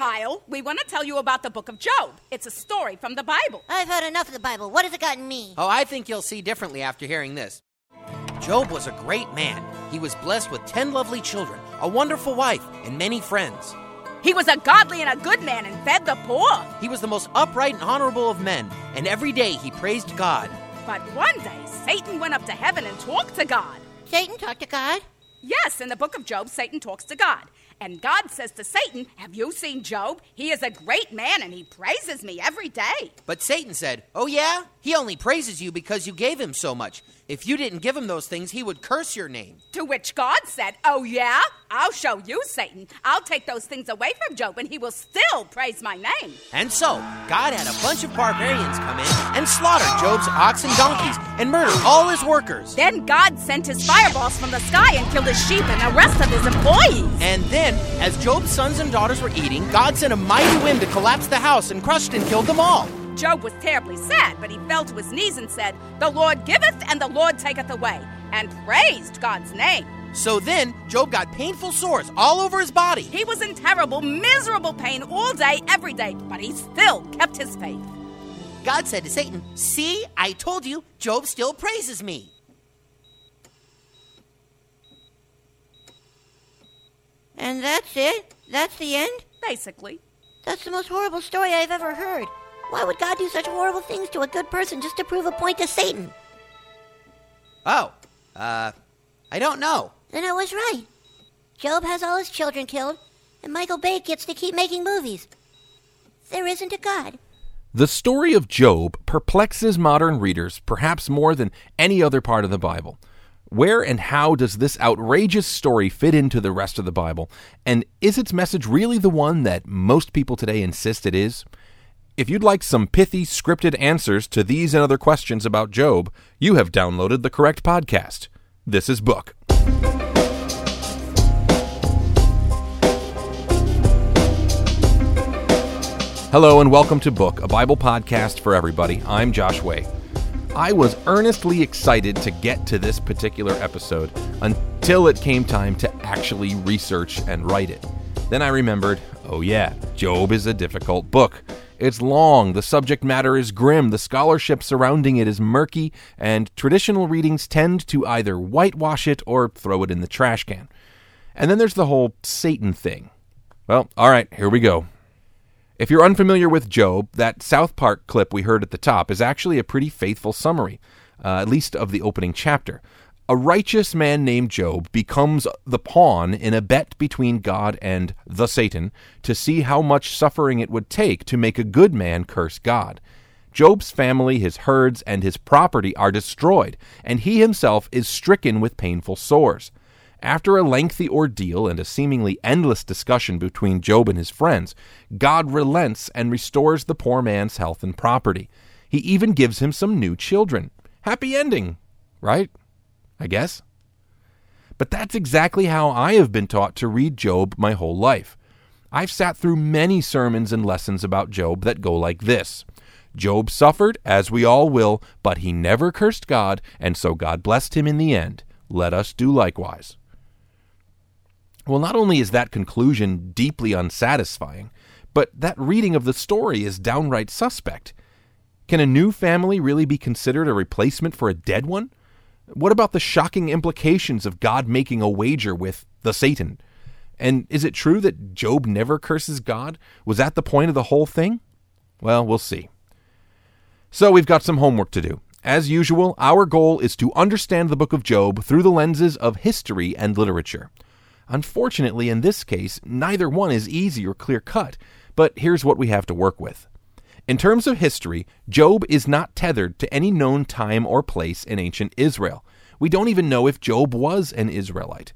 Kyle. We want to tell you about the book of Job. It's a story from the Bible. I've had enough of the Bible. What has it gotten me? Oh, I think you'll see differently after hearing this. Job was a great man. He was blessed with 10 lovely children, a wonderful wife, and many friends. He was a godly and a good man and fed the poor. He was the most upright and honorable of men, and every day he praised God. But one day, Satan went up to heaven and talked to God. Satan talked to God? Yes, in the book of Job, Satan talks to God. And God says to Satan, Have you seen Job? He is a great man and he praises me every day. But Satan said, Oh, yeah? He only praises you because you gave him so much. If you didn't give him those things, he would curse your name. To which God said, Oh, yeah? I'll show you, Satan. I'll take those things away from Job and he will still praise my name. And so, God had a bunch of barbarians come in and slaughter Job's ox and donkeys and murder all his workers. Then God sent his fireballs from the sky and killed his sheep and the rest of his employees. And then, as Job's sons and daughters were eating, God sent a mighty wind to collapse the house and crushed and killed them all. Job was terribly sad, but he fell to his knees and said, The Lord giveth and the Lord taketh away, and praised God's name. So then, Job got painful sores all over his body. He was in terrible, miserable pain all day, every day, but he still kept his faith. God said to Satan, See, I told you, Job still praises me. And that's it? That's the end? Basically. That's the most horrible story I've ever heard. Why would God do such horrible things to a good person just to prove a point to Satan? Oh, uh, I don't know. Then I was right. Job has all his children killed, and Michael Bay gets to keep making movies. There isn't a God. The story of Job perplexes modern readers perhaps more than any other part of the Bible. Where and how does this outrageous story fit into the rest of the Bible? And is its message really the one that most people today insist it is? If you'd like some pithy, scripted answers to these and other questions about Job, you have downloaded the correct podcast. This is Book. Hello and welcome to Book, a Bible podcast for everybody. I'm Josh Way. I was earnestly excited to get to this particular episode until it came time to actually research and write it. Then I remembered oh, yeah, Job is a difficult book. It's long, the subject matter is grim, the scholarship surrounding it is murky, and traditional readings tend to either whitewash it or throw it in the trash can. And then there's the whole Satan thing. Well, all right, here we go. If you're unfamiliar with Job, that South Park clip we heard at the top is actually a pretty faithful summary, uh, at least of the opening chapter. A righteous man named Job becomes the pawn in a bet between God and the Satan to see how much suffering it would take to make a good man curse God. Job's family, his herds, and his property are destroyed, and he himself is stricken with painful sores. After a lengthy ordeal and a seemingly endless discussion between Job and his friends, God relents and restores the poor man's health and property. He even gives him some new children. Happy ending, right? I guess. But that's exactly how I have been taught to read Job my whole life. I've sat through many sermons and lessons about Job that go like this Job suffered, as we all will, but he never cursed God, and so God blessed him in the end. Let us do likewise. Well, not only is that conclusion deeply unsatisfying, but that reading of the story is downright suspect. Can a new family really be considered a replacement for a dead one? What about the shocking implications of God making a wager with the Satan? And is it true that Job never curses God? Was that the point of the whole thing? Well, we'll see. So we've got some homework to do. As usual, our goal is to understand the book of Job through the lenses of history and literature. Unfortunately, in this case, neither one is easy or clear cut, but here's what we have to work with. In terms of history, Job is not tethered to any known time or place in ancient Israel. We don't even know if Job was an Israelite.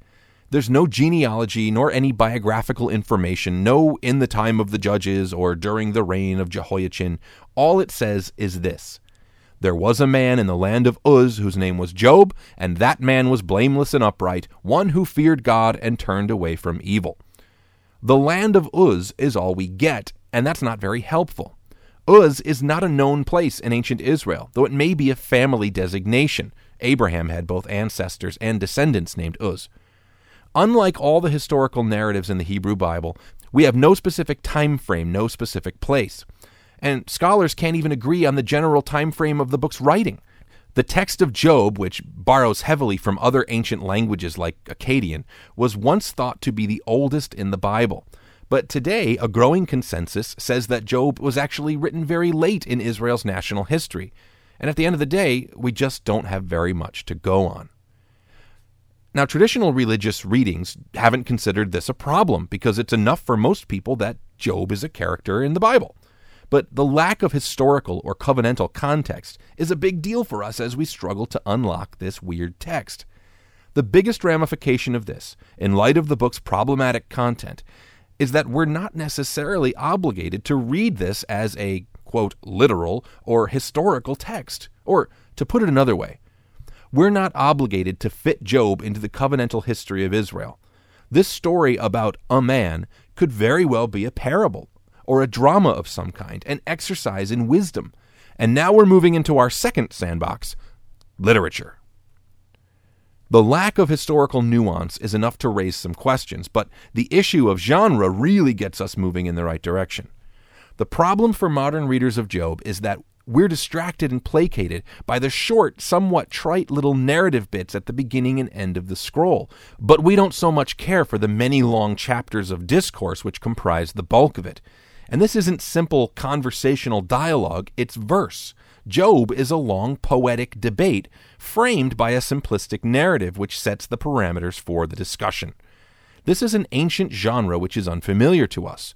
There's no genealogy nor any biographical information, no in the time of the judges or during the reign of Jehoiachin. All it says is this There was a man in the land of Uz whose name was Job, and that man was blameless and upright, one who feared God and turned away from evil. The land of Uz is all we get, and that's not very helpful. Uz is not a known place in ancient Israel, though it may be a family designation. Abraham had both ancestors and descendants named Uz. Unlike all the historical narratives in the Hebrew Bible, We have no specific time frame, no specific place. And scholars can't even agree on the general time frame of the book's writing. The text of Job, which borrows heavily from other ancient languages like Akkadian, was once thought to be the oldest in the Bible. But today, a growing consensus says that Job was actually written very late in Israel's national history. And at the end of the day, we just don't have very much to go on. Now, traditional religious readings haven't considered this a problem because it's enough for most people that Job is a character in the Bible. But the lack of historical or covenantal context is a big deal for us as we struggle to unlock this weird text. The biggest ramification of this, in light of the book's problematic content, is that we're not necessarily obligated to read this as a, quote, literal or historical text. Or, to put it another way, we're not obligated to fit Job into the covenantal history of Israel. This story about a man could very well be a parable or a drama of some kind, an exercise in wisdom. And now we're moving into our second sandbox literature. The lack of historical nuance is enough to raise some questions, but the issue of genre really gets us moving in the right direction. The problem for modern readers of Job is that we're distracted and placated by the short, somewhat trite little narrative bits at the beginning and end of the scroll, but we don't so much care for the many long chapters of discourse which comprise the bulk of it. And this isn't simple conversational dialogue, it's verse. Job is a long poetic debate framed by a simplistic narrative which sets the parameters for the discussion. This is an ancient genre which is unfamiliar to us.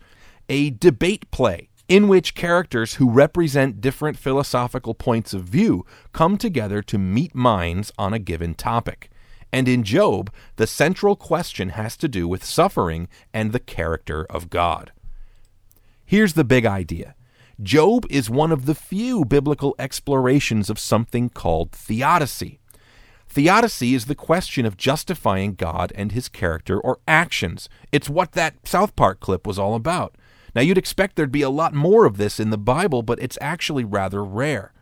A debate play in which characters who represent different philosophical points of view come together to meet minds on a given topic. And in Job, the central question has to do with suffering and the character of God. Here's the big idea Job is one of the few biblical explorations of something called theodicy. Theodicy is the question of justifying God and his character or actions. It's what that South Park clip was all about. Now, you'd expect there'd be a lot more of this in the Bible, but it's actually rather rare.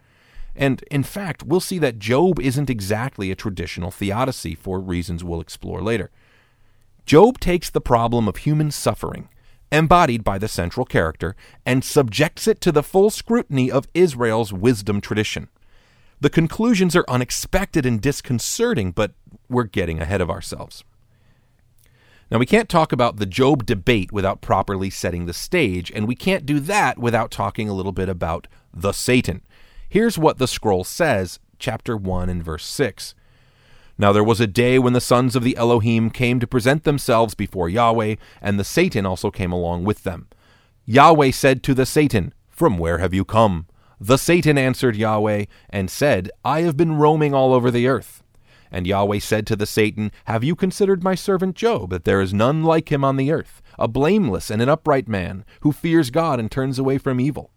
And in fact, we'll see that Job isn't exactly a traditional theodicy for reasons we'll explore later. Job takes the problem of human suffering embodied by the central character, and subjects it to the full scrutiny of Israel's wisdom tradition. The conclusions are unexpected and disconcerting, but we're getting ahead of ourselves. Now, we can't talk about the Job debate without properly setting the stage, and we can't do that without talking a little bit about the Satan. Here's what the scroll says, chapter 1 and verse 6. Now there was a day when the sons of the Elohim came to present themselves before Yahweh, and the Satan also came along with them. Yahweh said to the Satan, From where have you come? The Satan answered Yahweh, and said, I have been roaming all over the earth. And Yahweh said to the Satan, Have you considered my servant Job, that there is none like him on the earth, a blameless and an upright man, who fears God and turns away from evil?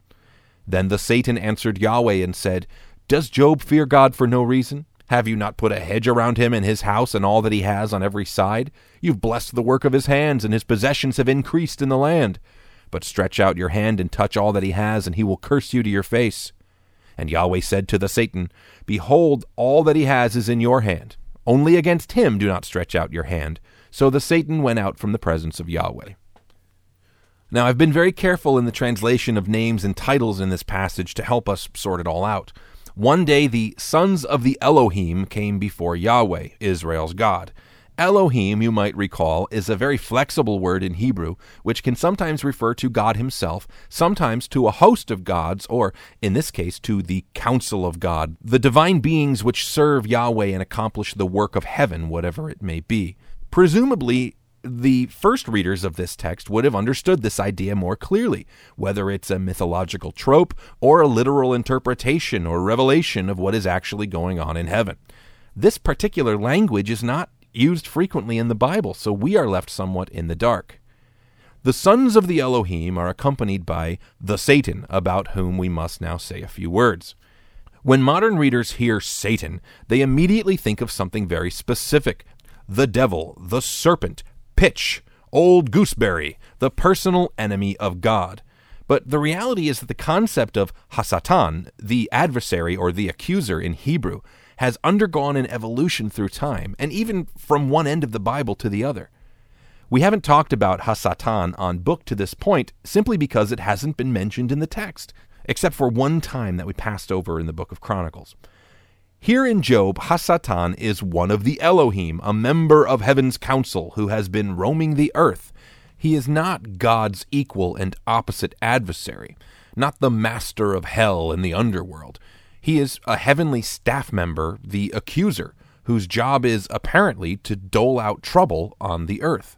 Then the Satan answered Yahweh and said, Does Job fear God for no reason? Have you not put a hedge around him and his house and all that he has on every side? You've blessed the work of his hands, and his possessions have increased in the land. But stretch out your hand and touch all that he has, and he will curse you to your face. And Yahweh said to the Satan, Behold, all that he has is in your hand. Only against him do not stretch out your hand. So the Satan went out from the presence of Yahweh. Now, I've been very careful in the translation of names and titles in this passage to help us sort it all out. One day the sons of the Elohim came before Yahweh, Israel's God. Elohim, you might recall, is a very flexible word in Hebrew, which can sometimes refer to God Himself, sometimes to a host of gods, or, in this case, to the council of God, the divine beings which serve Yahweh and accomplish the work of heaven, whatever it may be. Presumably, the first readers of this text would have understood this idea more clearly, whether it's a mythological trope or a literal interpretation or revelation of what is actually going on in heaven. This particular language is not used frequently in the Bible, so we are left somewhat in the dark. The sons of the Elohim are accompanied by the Satan, about whom we must now say a few words. When modern readers hear Satan, they immediately think of something very specific the devil, the serpent, Pitch, Old Gooseberry, the personal enemy of God. But the reality is that the concept of Hasatan, the adversary or the accuser in Hebrew, has undergone an evolution through time, and even from one end of the Bible to the other. We haven't talked about Hasatan on book to this point simply because it hasn't been mentioned in the text, except for one time that we passed over in the book of Chronicles. Here in Job, Hasatan is one of the Elohim, a member of heaven's council who has been roaming the earth. He is not God's equal and opposite adversary, not the master of hell and the underworld. He is a heavenly staff member, the accuser, whose job is apparently to dole out trouble on the earth.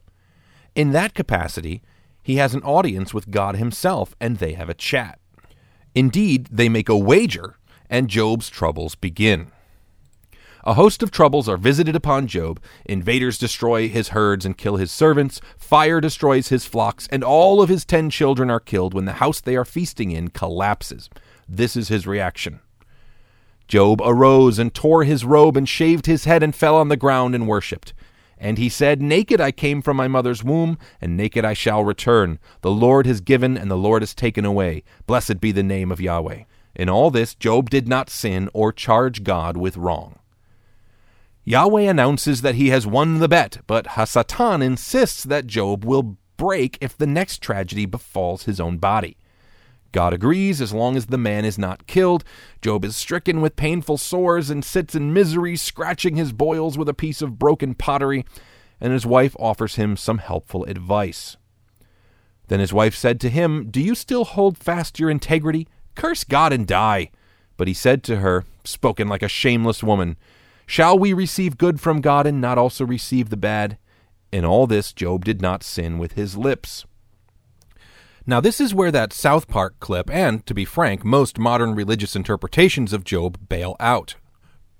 In that capacity, he has an audience with God himself, and they have a chat. Indeed, they make a wager, and Job's troubles begin. A host of troubles are visited upon Job. Invaders destroy his herds and kill his servants. Fire destroys his flocks, and all of his ten children are killed when the house they are feasting in collapses. This is his reaction. Job arose and tore his robe and shaved his head and fell on the ground and worshipped. And he said, Naked I came from my mother's womb, and naked I shall return. The Lord has given, and the Lord has taken away. Blessed be the name of Yahweh. In all this, Job did not sin or charge God with wrong. Yahweh announces that he has won the bet, but Hasatan insists that Job will break if the next tragedy befalls his own body. God agrees as long as the man is not killed. Job is stricken with painful sores and sits in misery, scratching his boils with a piece of broken pottery, and his wife offers him some helpful advice. Then his wife said to him, Do you still hold fast your integrity? Curse God and die. But he said to her, spoken like a shameless woman, Shall we receive good from God and not also receive the bad? In all this, Job did not sin with his lips. Now, this is where that South Park clip, and to be frank, most modern religious interpretations of Job bail out.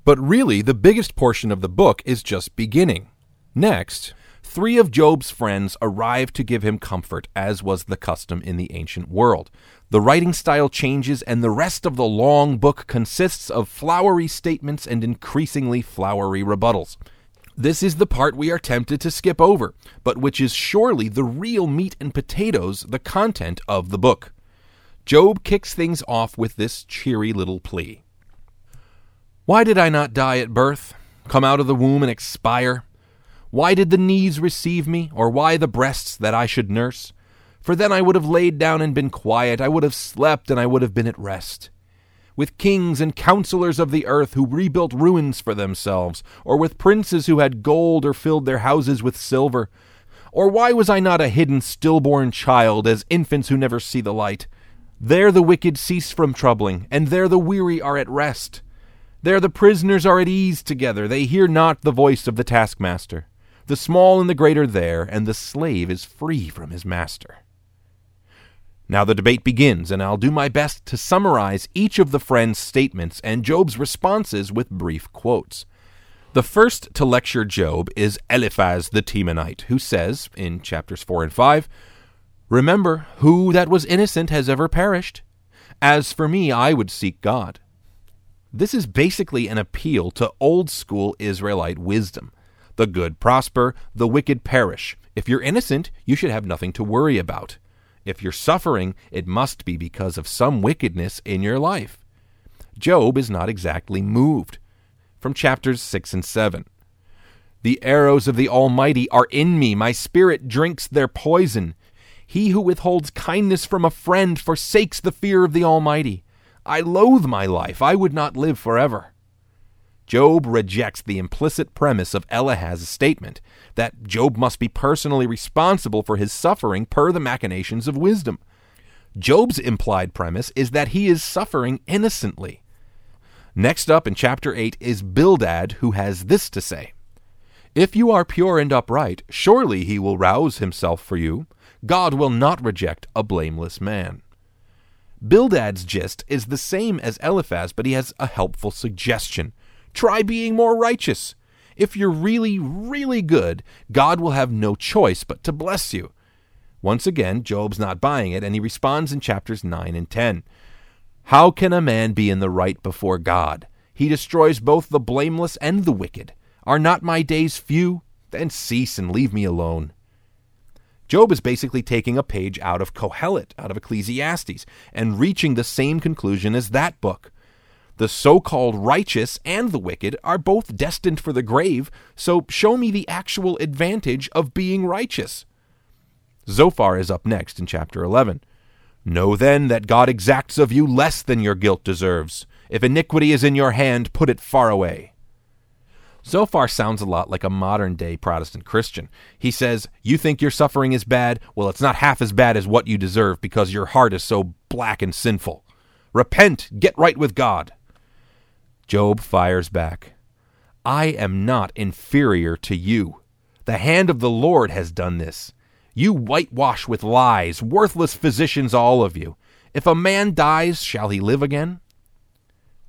But really, the biggest portion of the book is just beginning. Next, three of Job's friends arrive to give him comfort, as was the custom in the ancient world. The writing style changes, and the rest of the long book consists of flowery statements and increasingly flowery rebuttals. This is the part we are tempted to skip over, but which is surely the real meat and potatoes, the content of the book. Job kicks things off with this cheery little plea Why did I not die at birth, come out of the womb and expire? Why did the knees receive me, or why the breasts that I should nurse? For then I would have laid down and been quiet, I would have slept, and I would have been at rest with kings and counselors of the earth who rebuilt ruins for themselves, or with princes who had gold or filled their houses with silver? Or why was I not a hidden stillborn child, as infants who never see the light? There the wicked cease from troubling, and there the weary are at rest. There the prisoners are at ease together, they hear not the voice of the taskmaster. The small and the great are there, and the slave is free from his master. Now the debate begins, and I'll do my best to summarize each of the friends' statements and Job's responses with brief quotes. The first to lecture Job is Eliphaz the Temanite, who says, in chapters 4 and 5, Remember, who that was innocent has ever perished. As for me, I would seek God. This is basically an appeal to old school Israelite wisdom. The good prosper, the wicked perish. If you're innocent, you should have nothing to worry about. If you're suffering, it must be because of some wickedness in your life. Job is not exactly moved. From chapters 6 and 7. The arrows of the Almighty are in me, my spirit drinks their poison. He who withholds kindness from a friend forsakes the fear of the Almighty. I loathe my life, I would not live forever. Job rejects the implicit premise of Eliphaz's statement that Job must be personally responsible for his suffering per the machinations of wisdom. Job's implied premise is that he is suffering innocently. Next up in chapter 8 is Bildad, who has this to say If you are pure and upright, surely he will rouse himself for you. God will not reject a blameless man. Bildad's gist is the same as Eliphaz, but he has a helpful suggestion. Try being more righteous. If you're really, really good, God will have no choice but to bless you. Once again, Job's not buying it, and he responds in chapters 9 and 10. How can a man be in the right before God? He destroys both the blameless and the wicked. Are not my days few? Then cease and leave me alone. Job is basically taking a page out of Kohelet, out of Ecclesiastes, and reaching the same conclusion as that book. The so called righteous and the wicked are both destined for the grave, so show me the actual advantage of being righteous. Zophar is up next in chapter 11. Know then that God exacts of you less than your guilt deserves. If iniquity is in your hand, put it far away. Zophar sounds a lot like a modern day Protestant Christian. He says, You think your suffering is bad? Well, it's not half as bad as what you deserve because your heart is so black and sinful. Repent, get right with God. Job fires back, I am not inferior to you. The hand of the Lord has done this. You whitewash with lies, worthless physicians, all of you. If a man dies, shall he live again?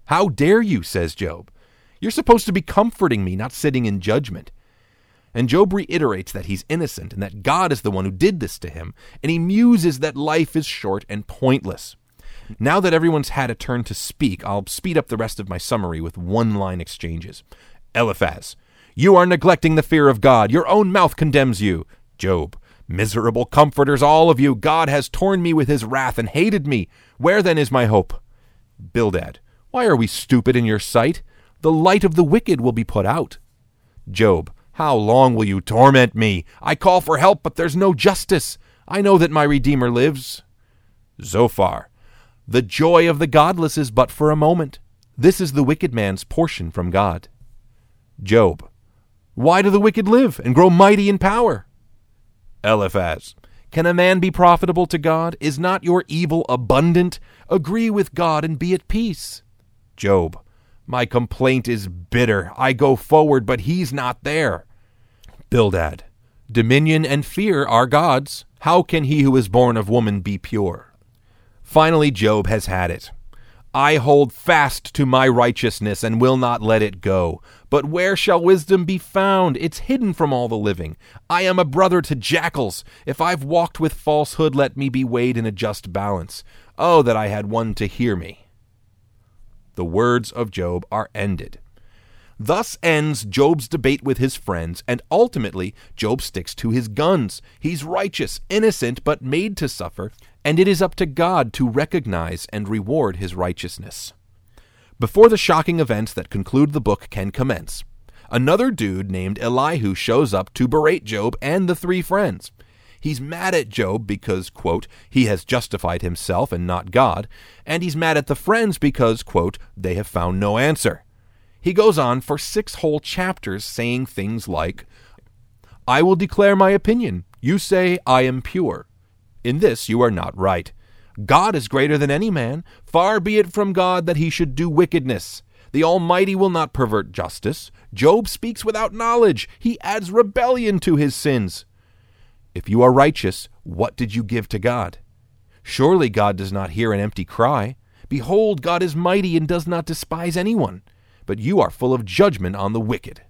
How dare you, says Job. You're supposed to be comforting me, not sitting in judgment. And Job reiterates that he's innocent and that God is the one who did this to him, and he muses that life is short and pointless. Now that everyone's had a turn to speak, I'll speed up the rest of my summary with one line exchanges. Eliphaz, you are neglecting the fear of God. Your own mouth condemns you. Job, miserable comforters, all of you. God has torn me with his wrath and hated me. Where then is my hope? Bildad, why are we stupid in your sight? the light of the wicked will be put out. Job, how long will you torment me? I call for help, but there's no justice. I know that my Redeemer lives. Zophar, the joy of the godless is but for a moment. This is the wicked man's portion from God. Job, why do the wicked live and grow mighty in power? Eliphaz, can a man be profitable to God? Is not your evil abundant? Agree with God and be at peace. Job, my complaint is bitter. I go forward, but he's not there. Bildad. Dominion and fear are God's. How can he who is born of woman be pure? Finally, Job has had it. I hold fast to my righteousness and will not let it go. But where shall wisdom be found? It's hidden from all the living. I am a brother to jackals. If I've walked with falsehood, let me be weighed in a just balance. Oh, that I had one to hear me the words of Job are ended. Thus ends Job's debate with his friends, and ultimately, Job sticks to his guns. He's righteous, innocent, but made to suffer, and it is up to God to recognize and reward his righteousness. Before the shocking events that conclude the book can commence, another dude named Elihu shows up to berate Job and the three friends. He's mad at Job because, quote, he has justified himself and not God, and he's mad at the friends because, quote, they have found no answer. He goes on for six whole chapters saying things like, I will declare my opinion. You say, I am pure. In this you are not right. God is greater than any man. Far be it from God that he should do wickedness. The Almighty will not pervert justice. Job speaks without knowledge. He adds rebellion to his sins. If you are righteous, what did you give to God? Surely God does not hear an empty cry. Behold, God is mighty and does not despise anyone, but you are full of judgment on the wicked.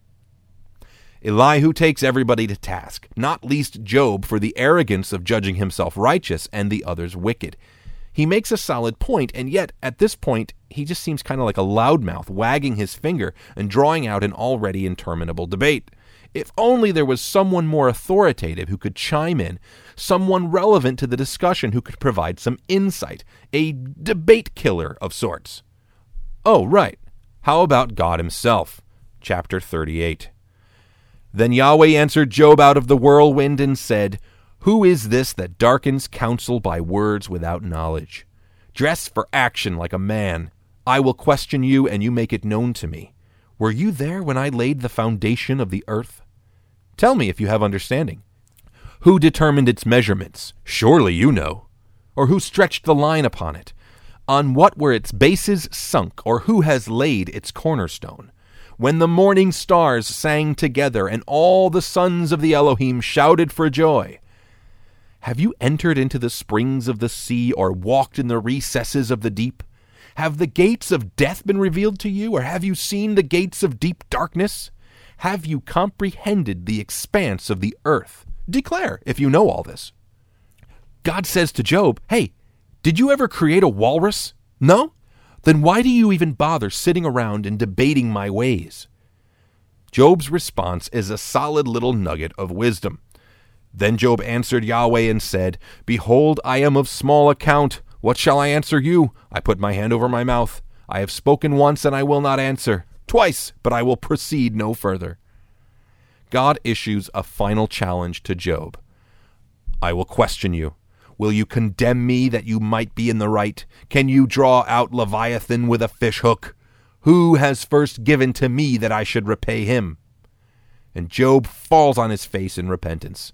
Elihu takes everybody to task, not least Job for the arrogance of judging himself righteous and the others wicked. He makes a solid point, and yet, at this point, he just seems kind of like a loudmouth, wagging his finger and drawing out an already interminable debate. If only there was someone more authoritative who could chime in, someone relevant to the discussion who could provide some insight, a debate killer of sorts. Oh, right. How about God Himself? Chapter 38. Then Yahweh answered Job out of the whirlwind and said, Who is this that darkens counsel by words without knowledge? Dress for action like a man. I will question you, and you make it known to me. Were you there when I laid the foundation of the earth? Tell me if you have understanding. Who determined its measurements? Surely you know. Or who stretched the line upon it? On what were its bases sunk, or who has laid its cornerstone? When the morning stars sang together, and all the sons of the Elohim shouted for joy. Have you entered into the springs of the sea, or walked in the recesses of the deep? Have the gates of death been revealed to you, or have you seen the gates of deep darkness? Have you comprehended the expanse of the earth? Declare if you know all this. God says to Job, Hey, did you ever create a walrus? No? Then why do you even bother sitting around and debating my ways? Job's response is a solid little nugget of wisdom. Then Job answered Yahweh and said, Behold, I am of small account. What shall I answer you? I put my hand over my mouth. I have spoken once and I will not answer, twice, but I will proceed no further. God issues a final challenge to Job. I will question you. Will you condemn me that you might be in the right? Can you draw out Leviathan with a fish hook? Who has first given to me that I should repay him? And Job falls on his face in repentance.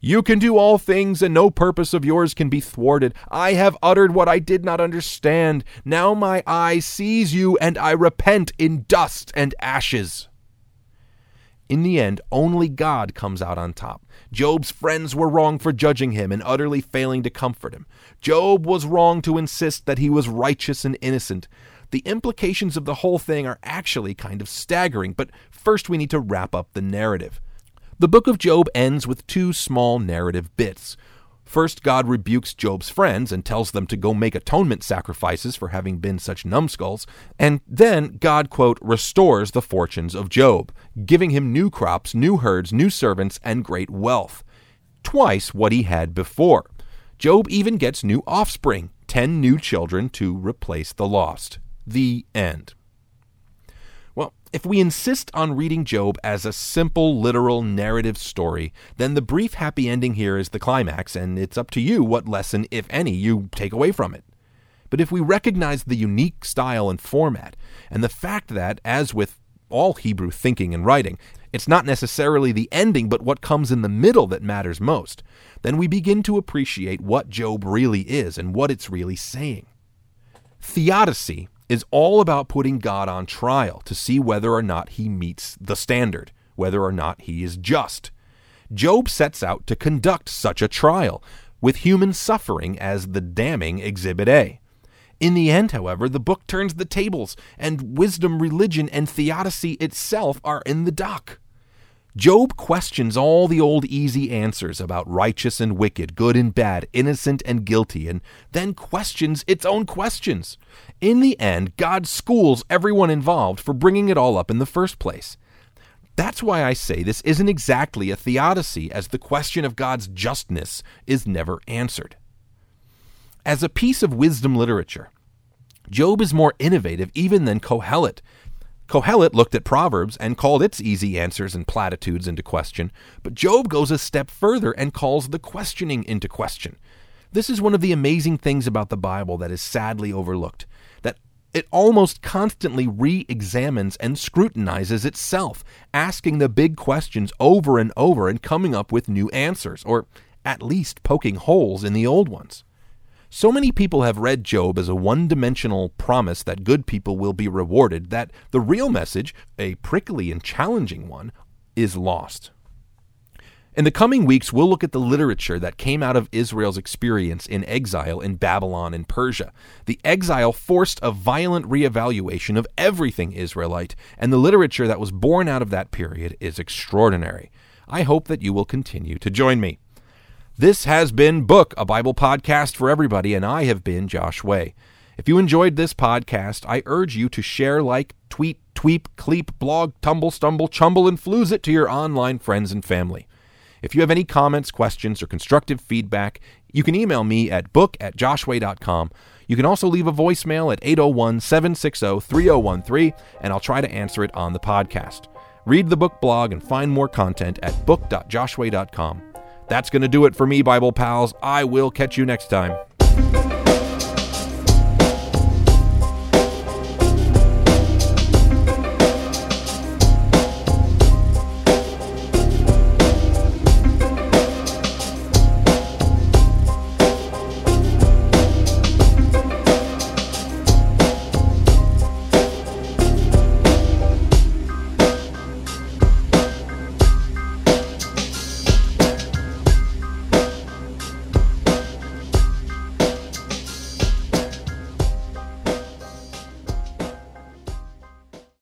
You can do all things, and no purpose of yours can be thwarted. I have uttered what I did not understand. Now my eye sees you, and I repent in dust and ashes. In the end, only God comes out on top. Job's friends were wrong for judging him and utterly failing to comfort him. Job was wrong to insist that he was righteous and innocent. The implications of the whole thing are actually kind of staggering, but first we need to wrap up the narrative. The book of Job ends with two small narrative bits. First, God rebukes Job's friends and tells them to go make atonement sacrifices for having been such numbskulls. And then God, quote, restores the fortunes of Job, giving him new crops, new herds, new servants, and great wealth. Twice what he had before. Job even gets new offspring, ten new children to replace the lost. The end. Well, if we insist on reading Job as a simple, literal narrative story, then the brief happy ending here is the climax, and it's up to you what lesson, if any, you take away from it. But if we recognize the unique style and format, and the fact that, as with all Hebrew thinking and writing, it's not necessarily the ending, but what comes in the middle that matters most, then we begin to appreciate what Job really is and what it's really saying. Theodicy is all about putting God on trial to see whether or not he meets the standard, whether or not he is just. Job sets out to conduct such a trial, with human suffering as the damning exhibit A. In the end, however, the book turns the tables, and wisdom, religion, and theodicy itself are in the dock. Job questions all the old easy answers about righteous and wicked, good and bad, innocent and guilty, and then questions its own questions. In the end, God schools everyone involved for bringing it all up in the first place. That's why I say this isn't exactly a theodicy, as the question of God's justness is never answered. As a piece of wisdom literature, Job is more innovative even than Kohelet, Kohelet looked at Proverbs and called its easy answers and platitudes into question, but Job goes a step further and calls the questioning into question. This is one of the amazing things about the Bible that is sadly overlooked that it almost constantly re examines and scrutinizes itself, asking the big questions over and over and coming up with new answers, or at least poking holes in the old ones. So many people have read Job as a one dimensional promise that good people will be rewarded that the real message, a prickly and challenging one, is lost. In the coming weeks, we'll look at the literature that came out of Israel's experience in exile in Babylon and Persia. The exile forced a violent reevaluation of everything Israelite, and the literature that was born out of that period is extraordinary. I hope that you will continue to join me. This has been Book, a Bible podcast for everybody, and I have been Josh Way. If you enjoyed this podcast, I urge you to share, like, tweet, tweep, cleep, blog, tumble, stumble, chumble, and flooze it to your online friends and family. If you have any comments, questions, or constructive feedback, you can email me at book at joshway.com. You can also leave a voicemail at 801 760 3013, and I'll try to answer it on the podcast. Read the book blog and find more content at book.joshway.com. That's going to do it for me, Bible pals. I will catch you next time.